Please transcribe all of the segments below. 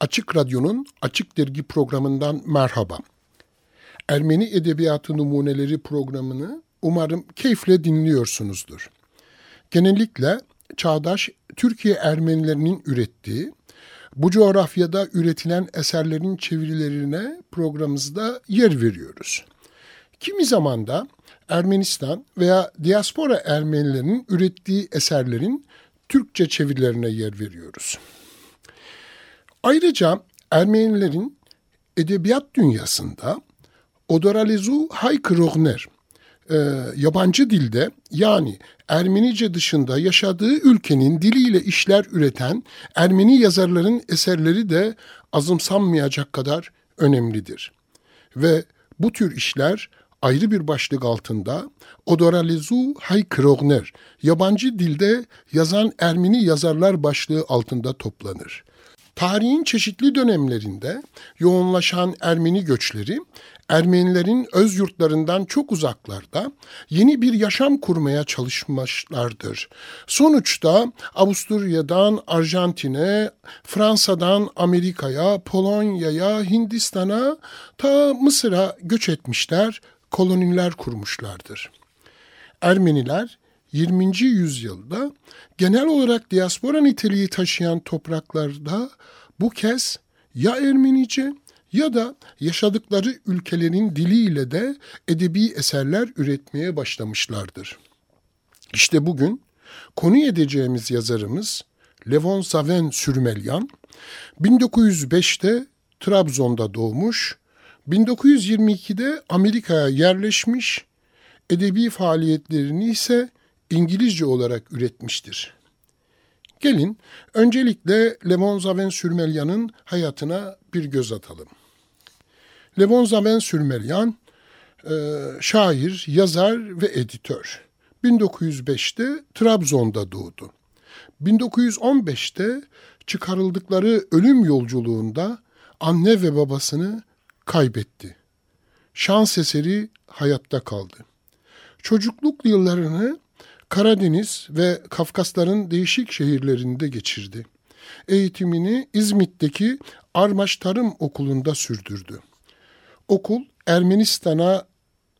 Açık Radyo'nun Açık Dergi programından merhaba. Ermeni Edebiyatı Numuneleri programını umarım keyifle dinliyorsunuzdur. Genellikle çağdaş Türkiye Ermenilerinin ürettiği, bu coğrafyada üretilen eserlerin çevirilerine programımızda yer veriyoruz. Kimi zaman da Ermenistan veya diaspora Ermenilerinin ürettiği eserlerin Türkçe çevirilerine yer veriyoruz. Ayrıca Ermenilerin edebiyat dünyasında Odoralezu Haykırogner e, yabancı dilde yani Ermenice dışında yaşadığı ülkenin diliyle işler üreten Ermeni yazarların eserleri de azımsanmayacak kadar önemlidir. Ve bu tür işler ayrı bir başlık altında Odoralezu Haykırogner yabancı dilde yazan Ermeni yazarlar başlığı altında toplanır. Tarihin çeşitli dönemlerinde yoğunlaşan Ermeni göçleri Ermenilerin öz yurtlarından çok uzaklarda yeni bir yaşam kurmaya çalışmışlardır. Sonuçta Avusturya'dan Arjantin'e, Fransa'dan Amerika'ya, Polonya'ya, Hindistan'a ta Mısır'a göç etmişler, koloniler kurmuşlardır. Ermeniler 20. yüzyılda genel olarak diaspora niteliği taşıyan topraklarda bu kez ya Ermenice ya da yaşadıkları ülkelerin diliyle de edebi eserler üretmeye başlamışlardır. İşte bugün konu edeceğimiz yazarımız Levon Saven Sürmelyan 1905'te Trabzon'da doğmuş, 1922'de Amerika'ya yerleşmiş, edebi faaliyetlerini ise İngilizce olarak üretmiştir. Gelin öncelikle Levon Zaven Sürmelyan'ın hayatına bir göz atalım. Levon Zaven Sürmelyan e, şair, yazar ve editör. 1905'te Trabzon'da doğdu. 1915'te çıkarıldıkları ölüm yolculuğunda anne ve babasını kaybetti. Şans eseri hayatta kaldı. Çocukluk yıllarını Karadeniz ve Kafkasların değişik şehirlerinde geçirdi. Eğitimini İzmit'teki Armaş Tarım Okulu'nda sürdürdü. Okul Ermenistan'a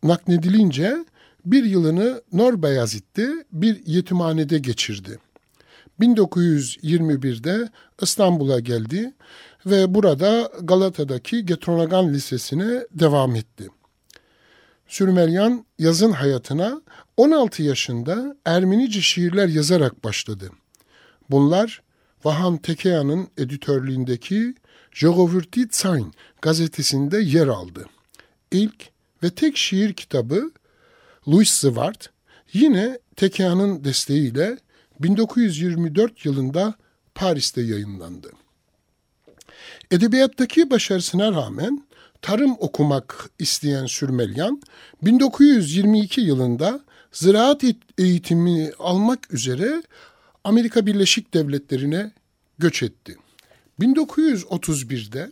naknedilince bir yılını Norbeyazit'te bir yetimhanede geçirdi. 1921'de İstanbul'a geldi ve burada Galata'daki Getronagan Lisesi'ne devam etti. Sürmelyan yazın hayatına 16 yaşında Ermenice şiirler yazarak başladı. Bunlar Vahan Tekeyan'ın editörlüğündeki Jogovürti Tsayn gazetesinde yer aldı. İlk ve tek şiir kitabı Louis Zwart yine Tekeyan'ın desteğiyle 1924 yılında Paris'te yayınlandı. Edebiyattaki başarısına rağmen tarım okumak isteyen Sürmelyan 1922 yılında ziraat eğitimi almak üzere Amerika Birleşik Devletleri'ne göç etti. 1931'de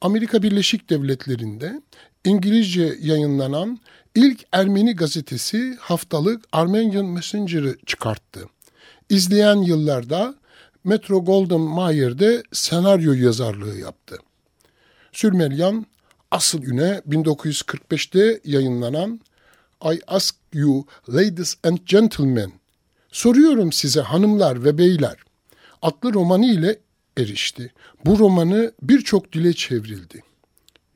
Amerika Birleşik Devletleri'nde İngilizce yayınlanan ilk Ermeni gazetesi haftalık Armenian Messenger'ı çıkarttı. İzleyen yıllarda Metro Golden Mayer'de senaryo yazarlığı yaptı. Sürmelyan asıl üne 1945'te yayınlanan I ask you ladies and gentlemen soruyorum size hanımlar ve beyler adlı romanı ile erişti. Bu romanı birçok dile çevrildi.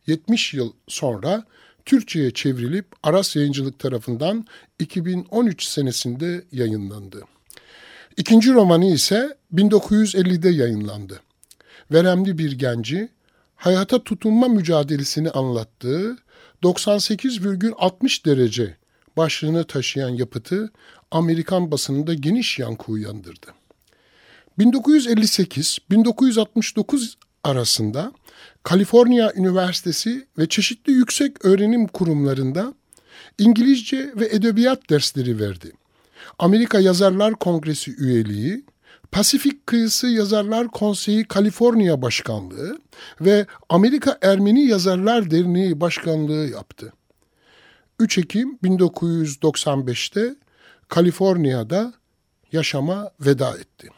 70 yıl sonra Türkçe'ye çevrilip Aras Yayıncılık tarafından 2013 senesinde yayınlandı. İkinci romanı ise 1950'de yayınlandı. Veremli bir genci hayata tutunma mücadelesini anlattığı 98,60 derece başlığını taşıyan yapıtı Amerikan basınında geniş yankı uyandırdı. 1958-1969 arasında Kaliforniya Üniversitesi ve çeşitli yüksek öğrenim kurumlarında İngilizce ve edebiyat dersleri verdi. Amerika Yazarlar Kongresi üyeliği, Pasifik Kıyısı Yazarlar Konseyi Kaliforniya Başkanlığı ve Amerika Ermeni Yazarlar Derneği Başkanlığı yaptı. 3 Ekim 1995'te Kaliforniya'da yaşama veda etti.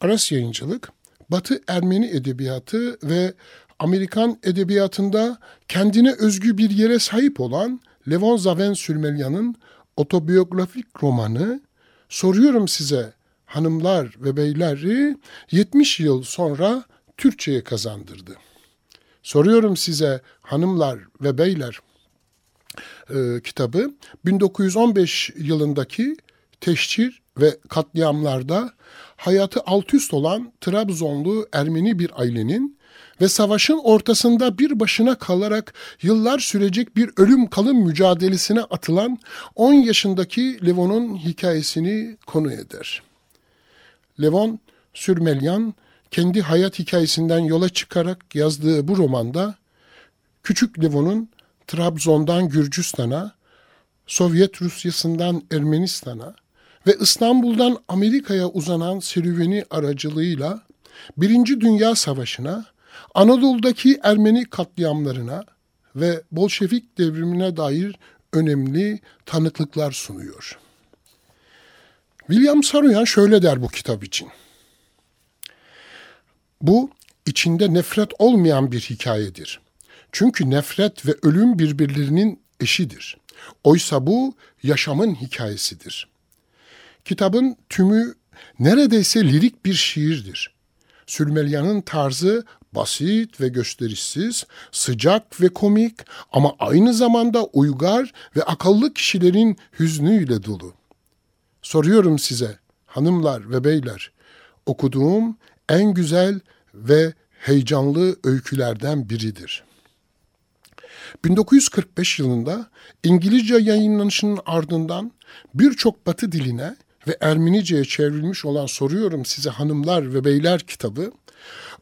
Aras Yayıncılık, Batı Ermeni edebiyatı ve Amerikan edebiyatında kendine özgü bir yere sahip olan Levon Zaven Sürmelyan'ın otobiyografik romanı Soruyorum size hanımlar ve beyleri 70 yıl sonra Türkçe'ye kazandırdı. Soruyorum size hanımlar ve beyler e, kitabı 1915 yılındaki teşhir ve katliamlarda hayatı alt üst olan Trabzonlu Ermeni bir ailenin ve savaşın ortasında bir başına kalarak yıllar sürecek bir ölüm kalım mücadelesine atılan 10 yaşındaki Levon'un hikayesini konu eder. Levon Sürmelyan kendi hayat hikayesinden yola çıkarak yazdığı bu romanda küçük Levon'un Trabzon'dan Gürcistan'a, Sovyet Rusyası'ndan Ermenistan'a ve İstanbul'dan Amerika'ya uzanan serüveni aracılığıyla Birinci Dünya Savaşı'na, Anadolu'daki Ermeni katliamlarına ve Bolşevik devrimine dair önemli tanıklıklar sunuyor. William Saroyan şöyle der bu kitap için. Bu içinde nefret olmayan bir hikayedir. Çünkü nefret ve ölüm birbirlerinin eşidir. Oysa bu yaşamın hikayesidir. Kitabın tümü neredeyse lirik bir şiirdir. Sülmelyan'ın tarzı basit ve gösterişsiz, sıcak ve komik ama aynı zamanda uygar ve akıllı kişilerin hüznüyle dolu. Soruyorum size hanımlar ve beyler, okuduğum en güzel ve heyecanlı öykülerden biridir.'' 1945 yılında İngilizce yayınlanışının ardından birçok batı diline ve Ermenice'ye çevrilmiş olan Soruyorum Size Hanımlar ve Beyler kitabı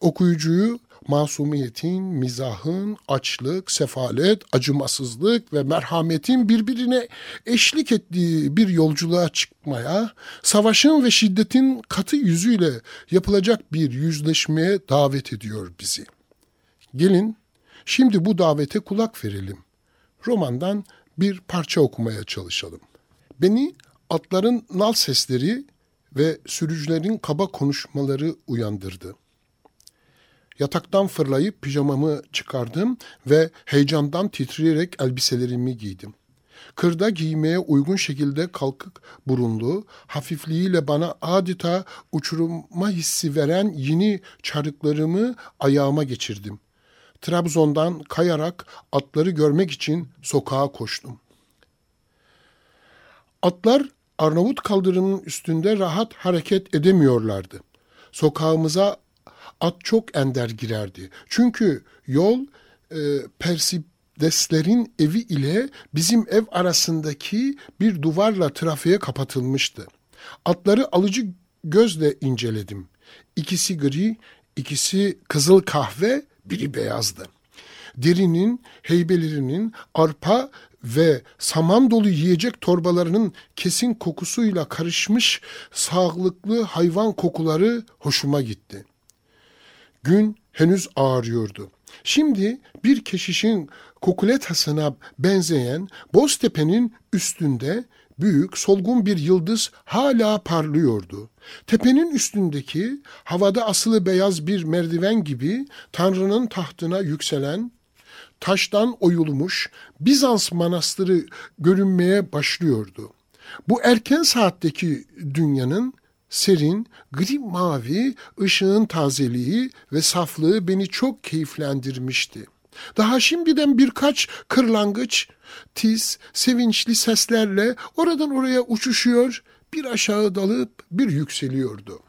okuyucuyu masumiyetin, mizahın, açlık, sefalet, acımasızlık ve merhametin birbirine eşlik ettiği bir yolculuğa çıkmaya, savaşın ve şiddetin katı yüzüyle yapılacak bir yüzleşmeye davet ediyor bizi. Gelin Şimdi bu davete kulak verelim. Romandan bir parça okumaya çalışalım. Beni atların nal sesleri ve sürücülerin kaba konuşmaları uyandırdı. Yataktan fırlayıp pijamamı çıkardım ve heyecandan titreyerek elbiselerimi giydim. Kırda giymeye uygun şekilde kalkık burunlu, hafifliğiyle bana adeta uçuruma hissi veren yeni çarıklarımı ayağıma geçirdim. Trabzon'dan kayarak atları görmek için sokağa koştum. Atlar Arnavut kaldırımının üstünde rahat hareket edemiyorlardı. Sokağımıza at çok ender girerdi. Çünkü yol e, Persibdeslerin evi ile bizim ev arasındaki bir duvarla trafiğe kapatılmıştı. Atları alıcı gözle inceledim. İkisi gri, ikisi kızıl kahve, biri beyazdı. Derinin, heybelerinin, arpa ve saman dolu yiyecek torbalarının kesin kokusuyla karışmış sağlıklı hayvan kokuları hoşuma gitti. Gün henüz ağrıyordu. Şimdi bir keşişin kukuletasına benzeyen Boztepe'nin üstünde büyük solgun bir yıldız hala parlıyordu. Tepenin üstündeki havada asılı beyaz bir merdiven gibi Tanrı'nın tahtına yükselen taştan oyulmuş Bizans manastırı görünmeye başlıyordu. Bu erken saatteki dünyanın serin, gri mavi ışığın tazeliği ve saflığı beni çok keyiflendirmişti. Daha şimdiden birkaç kırlangıç tiz, sevinçli seslerle oradan oraya uçuşuyor, bir aşağı dalıp bir yükseliyordu.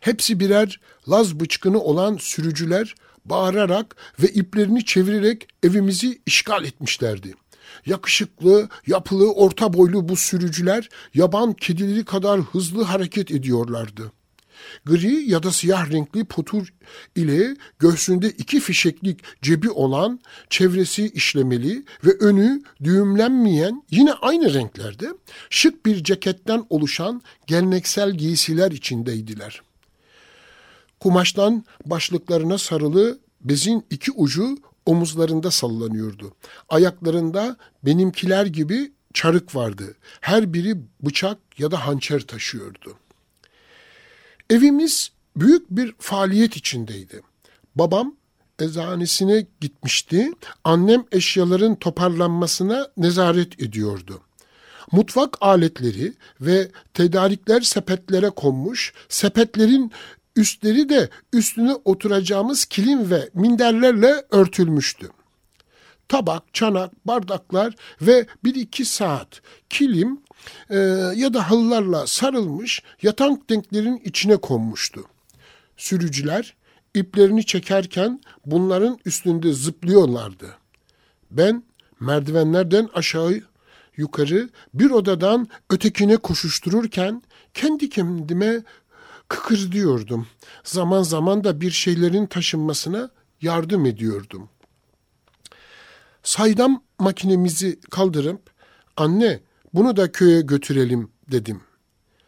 Hepsi birer Laz bıçkını olan sürücüler bağırarak ve iplerini çevirerek evimizi işgal etmişlerdi. Yakışıklı, yapılı, orta boylu bu sürücüler yaban kedileri kadar hızlı hareket ediyorlardı. Gri ya da siyah renkli potur ile göğsünde iki fişeklik cebi olan, çevresi işlemeli ve önü düğümlenmeyen yine aynı renklerde şık bir ceketten oluşan geleneksel giysiler içindeydiler. Kumaştan başlıklarına sarılı bezin iki ucu omuzlarında sallanıyordu. Ayaklarında benimkiler gibi çarık vardı. Her biri bıçak ya da hançer taşıyordu. Evimiz büyük bir faaliyet içindeydi. Babam eczanesine gitmişti. Annem eşyaların toparlanmasına nezaret ediyordu. Mutfak aletleri ve tedarikler sepetlere konmuş, sepetlerin üstleri de üstüne oturacağımız kilim ve minderlerle örtülmüştü tabak, çanak, bardaklar ve bir iki saat kilim e, ya da halılarla sarılmış yatak denklerin içine konmuştu. Sürücüler iplerini çekerken bunların üstünde zıplıyorlardı. Ben merdivenlerden aşağı yukarı bir odadan ötekine koşuştururken kendi kendime kıkırdıyordum. Zaman zaman da bir şeylerin taşınmasına yardım ediyordum.'' saydam makinemizi kaldırıp anne bunu da köye götürelim dedim.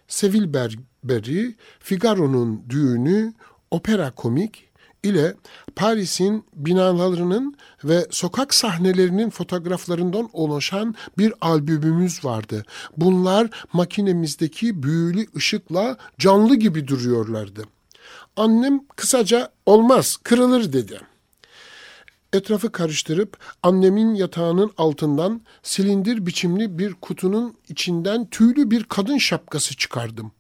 Sevil Berberi, Figaro'nun düğünü, opera komik ile Paris'in binalarının ve sokak sahnelerinin fotoğraflarından oluşan bir albümümüz vardı. Bunlar makinemizdeki büyülü ışıkla canlı gibi duruyorlardı. Annem kısaca olmaz, kırılır dedi. Etrafı karıştırıp annemin yatağının altından silindir biçimli bir kutunun içinden tüylü bir kadın şapkası çıkardım.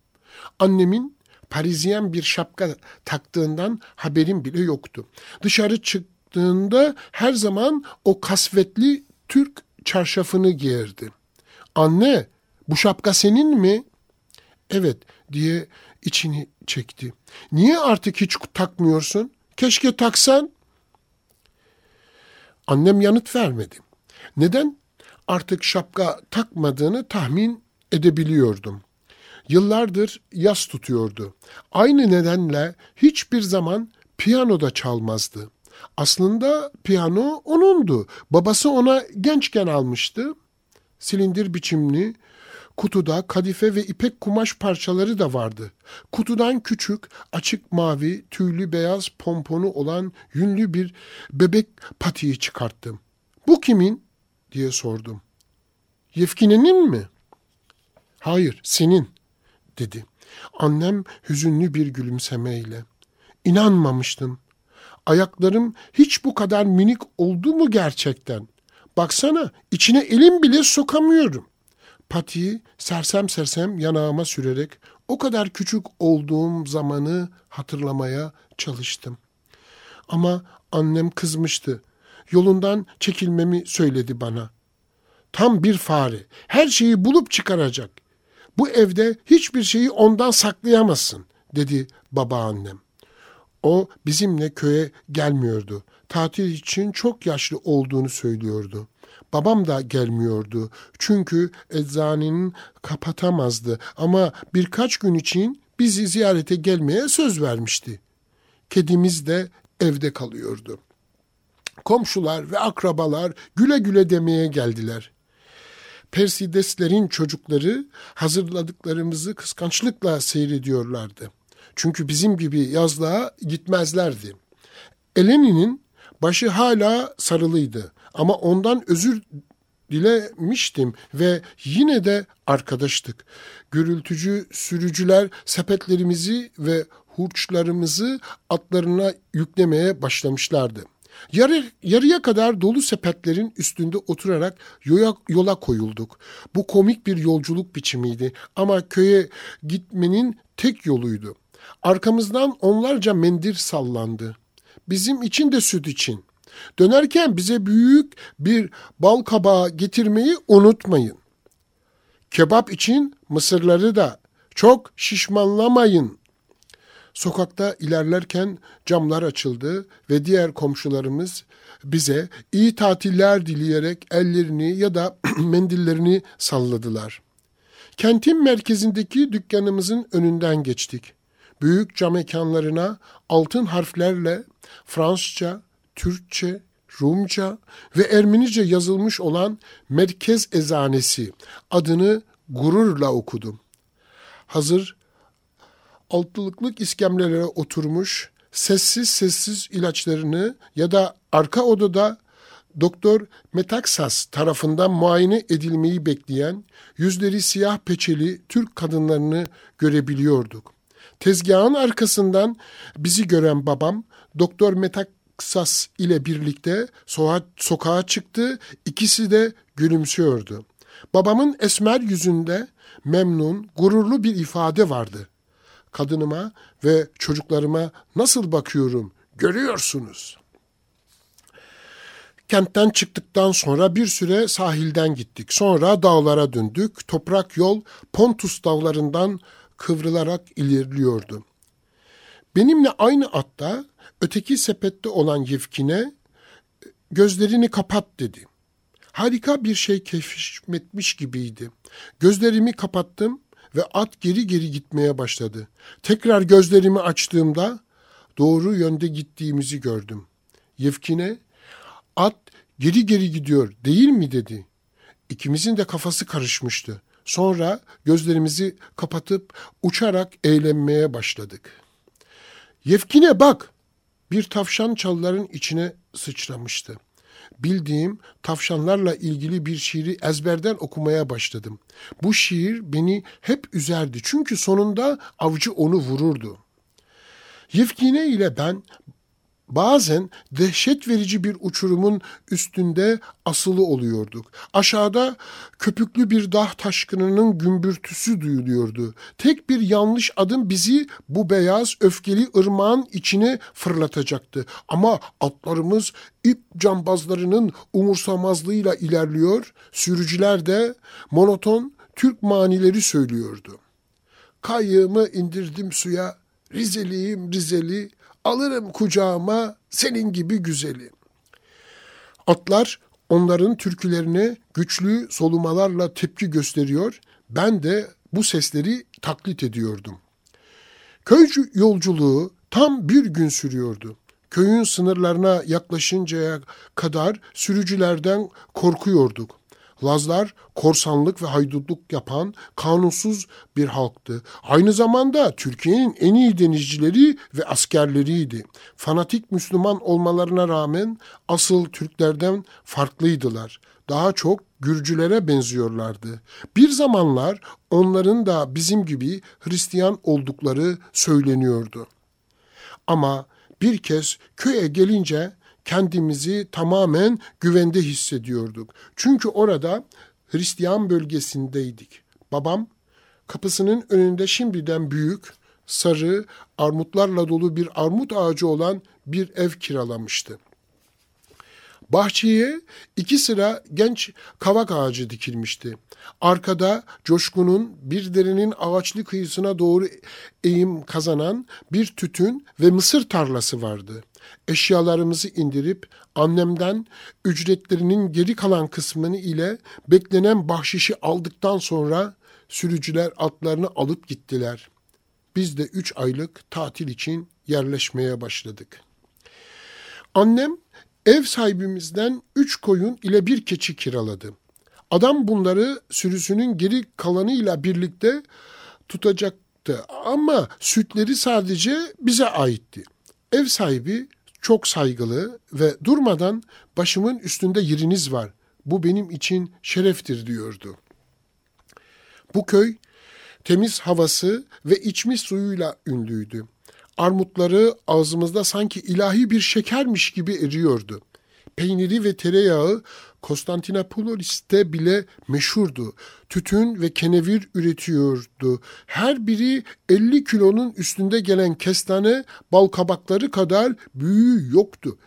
Annemin Parisyen bir şapka taktığından haberim bile yoktu. Dışarı çıktığında her zaman o kasvetli Türk çarşafını giyerdi. Anne, bu şapka senin mi? Evet diye içini çekti. Niye artık hiç takmıyorsun? Keşke taksan. Annem yanıt vermedi. Neden? Artık şapka takmadığını tahmin edebiliyordum. Yıllardır yas tutuyordu. Aynı nedenle hiçbir zaman piyanoda çalmazdı. Aslında piyano onundu. Babası ona gençken almıştı. Silindir biçimli, Kutuda kadife ve ipek kumaş parçaları da vardı. Kutudan küçük, açık mavi, tüylü beyaz pomponu olan yünlü bir bebek patiği çıkarttım. Bu kimin? diye sordum. Yefkine'nin mi? Hayır, senin, dedi. Annem hüzünlü bir gülümsemeyle. İnanmamıştım. Ayaklarım hiç bu kadar minik oldu mu gerçekten? Baksana, içine elim bile sokamıyorum patiyi sersem sersem yanağıma sürerek o kadar küçük olduğum zamanı hatırlamaya çalıştım. Ama annem kızmıştı. Yolundan çekilmemi söyledi bana. Tam bir fare. Her şeyi bulup çıkaracak. Bu evde hiçbir şeyi ondan saklayamazsın, dedi babaannem. O bizimle köye gelmiyordu. Tatil için çok yaşlı olduğunu söylüyordu. Babam da gelmiyordu. Çünkü eczanenin kapatamazdı ama birkaç gün için bizi ziyarete gelmeye söz vermişti. Kedimiz de evde kalıyordu. Komşular ve akrabalar güle güle demeye geldiler. Persideslerin çocukları hazırladıklarımızı kıskançlıkla seyrediyorlardı. Çünkü bizim gibi yazlığa gitmezlerdi. Eleni'nin başı hala sarılıydı. Ama ondan özür dilemiştim ve yine de arkadaştık. Gürültücü sürücüler sepetlerimizi ve hurçlarımızı atlarına yüklemeye başlamışlardı. Yarı, yarıya kadar dolu sepetlerin üstünde oturarak yola, yola koyulduk. Bu komik bir yolculuk biçimiydi ama köye gitmenin tek yoluydu. Arkamızdan onlarca mendir sallandı. Bizim için de süt için. Dönerken bize büyük bir bal kabağı getirmeyi unutmayın. Kebap için mısırları da çok şişmanlamayın. Sokakta ilerlerken camlar açıldı ve diğer komşularımız bize iyi tatiller dileyerek ellerini ya da mendillerini salladılar. Kentin merkezindeki dükkanımızın önünden geçtik. büyük cam mekanlarına altın harflerle Fransızca, Türkçe, Rumca ve Ermenice yazılmış olan Merkez Ezanesi adını gururla okudum. Hazır altılıklık iskemlelere oturmuş sessiz sessiz ilaçlarını ya da arka odada Doktor Metaksas tarafından muayene edilmeyi bekleyen yüzleri siyah peçeli Türk kadınlarını görebiliyorduk. Tezgahın arkasından bizi gören babam Doktor Metaksas ile birlikte soğa sokağa çıktı. İkisi de gülümsüyordu. Babamın esmer yüzünde memnun, gururlu bir ifade vardı. Kadınıma ve çocuklarıma nasıl bakıyorum görüyorsunuz. Kentten çıktıktan sonra bir süre sahilden gittik. Sonra dağlara döndük. Toprak yol Pontus dağlarından kıvrılarak ilerliyordu. Benimle aynı atta öteki sepette olan Yevkine gözlerini kapat dedi. Harika bir şey keşfetmiş gibiydi. Gözlerimi kapattım ve at geri geri gitmeye başladı. Tekrar gözlerimi açtığımda doğru yönde gittiğimizi gördüm. Yevkine at geri geri gidiyor değil mi dedi. İkimizin de kafası karışmıştı. Sonra gözlerimizi kapatıp uçarak eğlenmeye başladık. Yevkine bak! Bir tavşan çalıların içine sıçramıştı. Bildiğim tavşanlarla ilgili bir şiiri ezberden okumaya başladım. Bu şiir beni hep üzerdi çünkü sonunda avcı onu vururdu. Yevkine ile ben Bazen dehşet verici bir uçurumun üstünde asılı oluyorduk. Aşağıda köpüklü bir dağ taşkınının gümbürtüsü duyuluyordu. Tek bir yanlış adım bizi bu beyaz öfkeli ırmağın içine fırlatacaktı. Ama atlarımız ip cambazlarının umursamazlığıyla ilerliyor, sürücüler de monoton Türk manileri söylüyordu. Kayığımı indirdim suya, Rizeliyim Rizeli, alırım kucağıma senin gibi güzeli. Atlar onların türkülerine güçlü solumalarla tepki gösteriyor. Ben de bu sesleri taklit ediyordum. Köy yolculuğu tam bir gün sürüyordu. Köyün sınırlarına yaklaşıncaya kadar sürücülerden korkuyorduk. Lazlar korsanlık ve haydutluk yapan kanunsuz bir halktı. Aynı zamanda Türkiye'nin en iyi denizcileri ve askerleriydi. Fanatik Müslüman olmalarına rağmen asıl Türklerden farklıydılar. Daha çok Gürcülere benziyorlardı. Bir zamanlar onların da bizim gibi Hristiyan oldukları söyleniyordu. Ama bir kez köye gelince kendimizi tamamen güvende hissediyorduk. Çünkü orada Hristiyan bölgesindeydik. Babam kapısının önünde şimdiden büyük, sarı, armutlarla dolu bir armut ağacı olan bir ev kiralamıştı. Bahçeye iki sıra genç kavak ağacı dikilmişti. Arkada coşkunun bir derinin ağaçlı kıyısına doğru eğim kazanan bir tütün ve mısır tarlası vardı. Eşyalarımızı indirip annemden ücretlerinin geri kalan kısmını ile beklenen bahşişi aldıktan sonra sürücüler atlarını alıp gittiler. Biz de üç aylık tatil için yerleşmeye başladık. Annem ev sahibimizden üç koyun ile bir keçi kiraladı. Adam bunları sürüsünün geri kalanıyla birlikte tutacaktı ama sütleri sadece bize aitti. Ev sahibi çok saygılı ve durmadan başımın üstünde yeriniz var. Bu benim için şereftir diyordu. Bu köy temiz havası ve içmiş suyuyla ünlüydü. Armutları ağzımızda sanki ilahi bir şekermiş gibi eriyordu. Peyniri ve tereyağı Konstantinopolis'te bile meşhurdu. Tütün ve kenevir üretiyordu. Her biri 50 kilonun üstünde gelen kestane bal kabakları kadar büyüğü yoktu.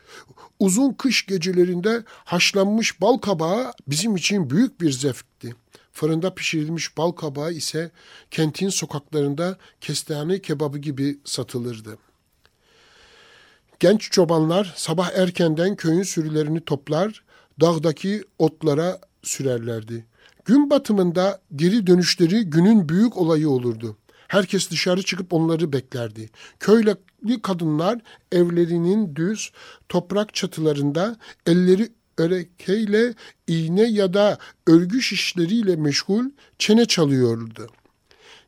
Uzun kış gecelerinde haşlanmış bal kabağı bizim için büyük bir zevkti. Fırında pişirilmiş bal kabağı ise kentin sokaklarında kestane kebabı gibi satılırdı. Genç çobanlar sabah erkenden köyün sürülerini toplar, dağdaki otlara sürerlerdi. Gün batımında geri dönüşleri günün büyük olayı olurdu. Herkes dışarı çıkıp onları beklerdi. Köylü kadınlar evlerinin düz toprak çatılarında elleri örekeyle iğne ya da örgü şişleriyle meşgul çene çalıyordu.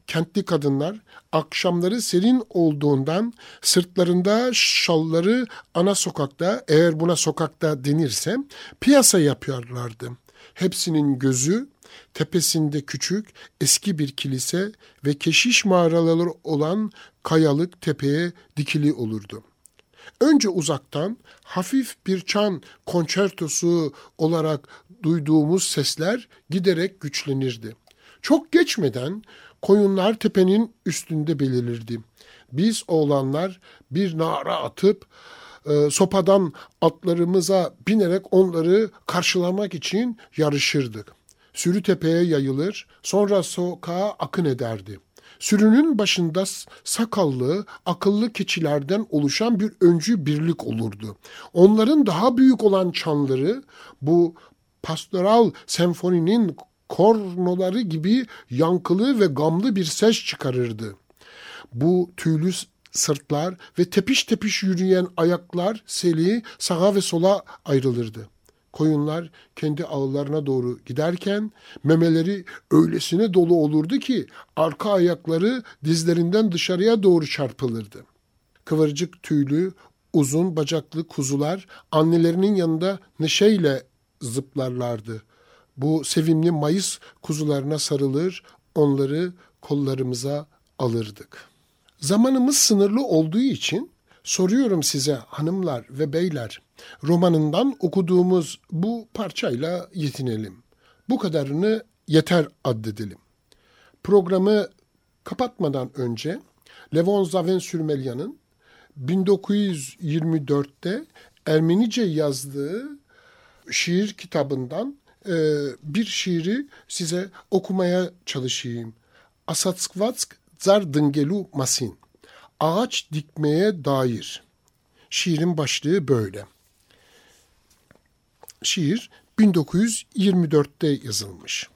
Kentli kadınlar akşamları serin olduğundan sırtlarında şalları ana sokakta eğer buna sokakta denirse piyasa yapıyorlardı. Hepsinin gözü tepesinde küçük eski bir kilise ve keşiş mağaraları olan kayalık tepeye dikili olurdu. Önce uzaktan hafif bir çan konçertosu olarak duyduğumuz sesler giderek güçlenirdi. Çok geçmeden koyunlar tepenin üstünde belirlirdi. Biz oğlanlar bir nara atıp e, sopadan atlarımıza binerek onları karşılamak için yarışırdık. Sürü tepeye yayılır, sonra sokağa akın ederdi. Sürünün başında sakallı, akıllı keçilerden oluşan bir öncü birlik olurdu. Onların daha büyük olan çanları bu pastoral senfoninin kornoları gibi yankılı ve gamlı bir ses çıkarırdı. Bu tüylü sırtlar ve tepiş tepiş yürüyen ayaklar seli sağa ve sola ayrılırdı. Koyunlar kendi ağlarına doğru giderken memeleri öylesine dolu olurdu ki arka ayakları dizlerinden dışarıya doğru çarpılırdı. Kıvırcık tüylü, uzun bacaklı kuzular annelerinin yanında neşeyle zıplarlardı. Bu sevimli mayıs kuzularına sarılır, onları kollarımıza alırdık. Zamanımız sınırlı olduğu için soruyorum size hanımlar ve beyler, romanından okuduğumuz bu parçayla yetinelim. Bu kadarını yeter addedelim. Programı kapatmadan önce Levon Zaven Sürmelyan'ın 1924'te Ermenice yazdığı şiir kitabından bir şiiri size okumaya çalışayım. Asatskvatsk Zar Dingelu Masin. Ağaç dikmeye dair. Şiirin başlığı böyle. Şiir 1924'te yazılmış.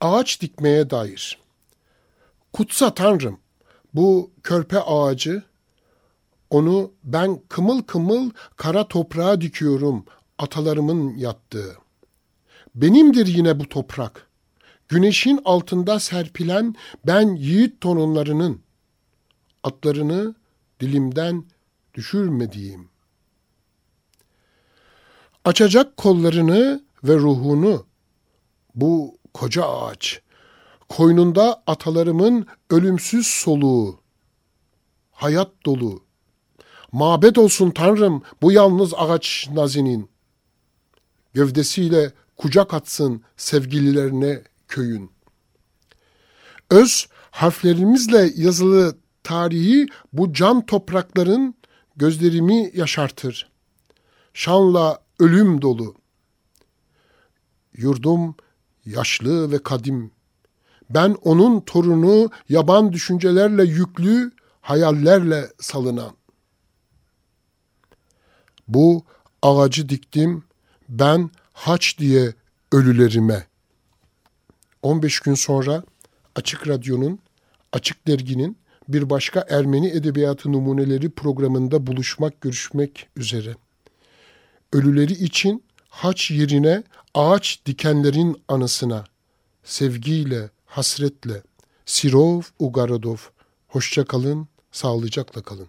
Ağaç dikmeye dair. Kutsa Tanrım, bu körpe ağacı, onu ben kımıl kımıl kara toprağa dikiyorum, atalarımın yattığı. Benimdir yine bu toprak. Güneşin altında serpilen ben yiğit torunlarının atlarını dilimden düşürmediğim. Açacak kollarını ve ruhunu bu koca ağaç, koynunda atalarımın ölümsüz soluğu, hayat dolu. Mabet olsun Tanrım bu yalnız ağaç nazinin. Gövdesiyle kucak atsın sevgililerine köyün. Öz harflerimizle yazılı tarihi bu can toprakların gözlerimi yaşartır. Şanla ölüm dolu. Yurdum yaşlı ve kadim. Ben onun torunu yaban düşüncelerle yüklü, hayallerle salınan. Bu ağacı diktim ben haç diye ölülerime. 15 gün sonra Açık Radyo'nun, Açık Dergi'nin bir başka Ermeni Edebiyatı Numuneleri programında buluşmak, görüşmek üzere. Ölüleri için haç yerine ağaç dikenlerin anısına, sevgiyle, hasretle, Sirov Ugarodov, hoşça kalın, sağlıcakla kalın.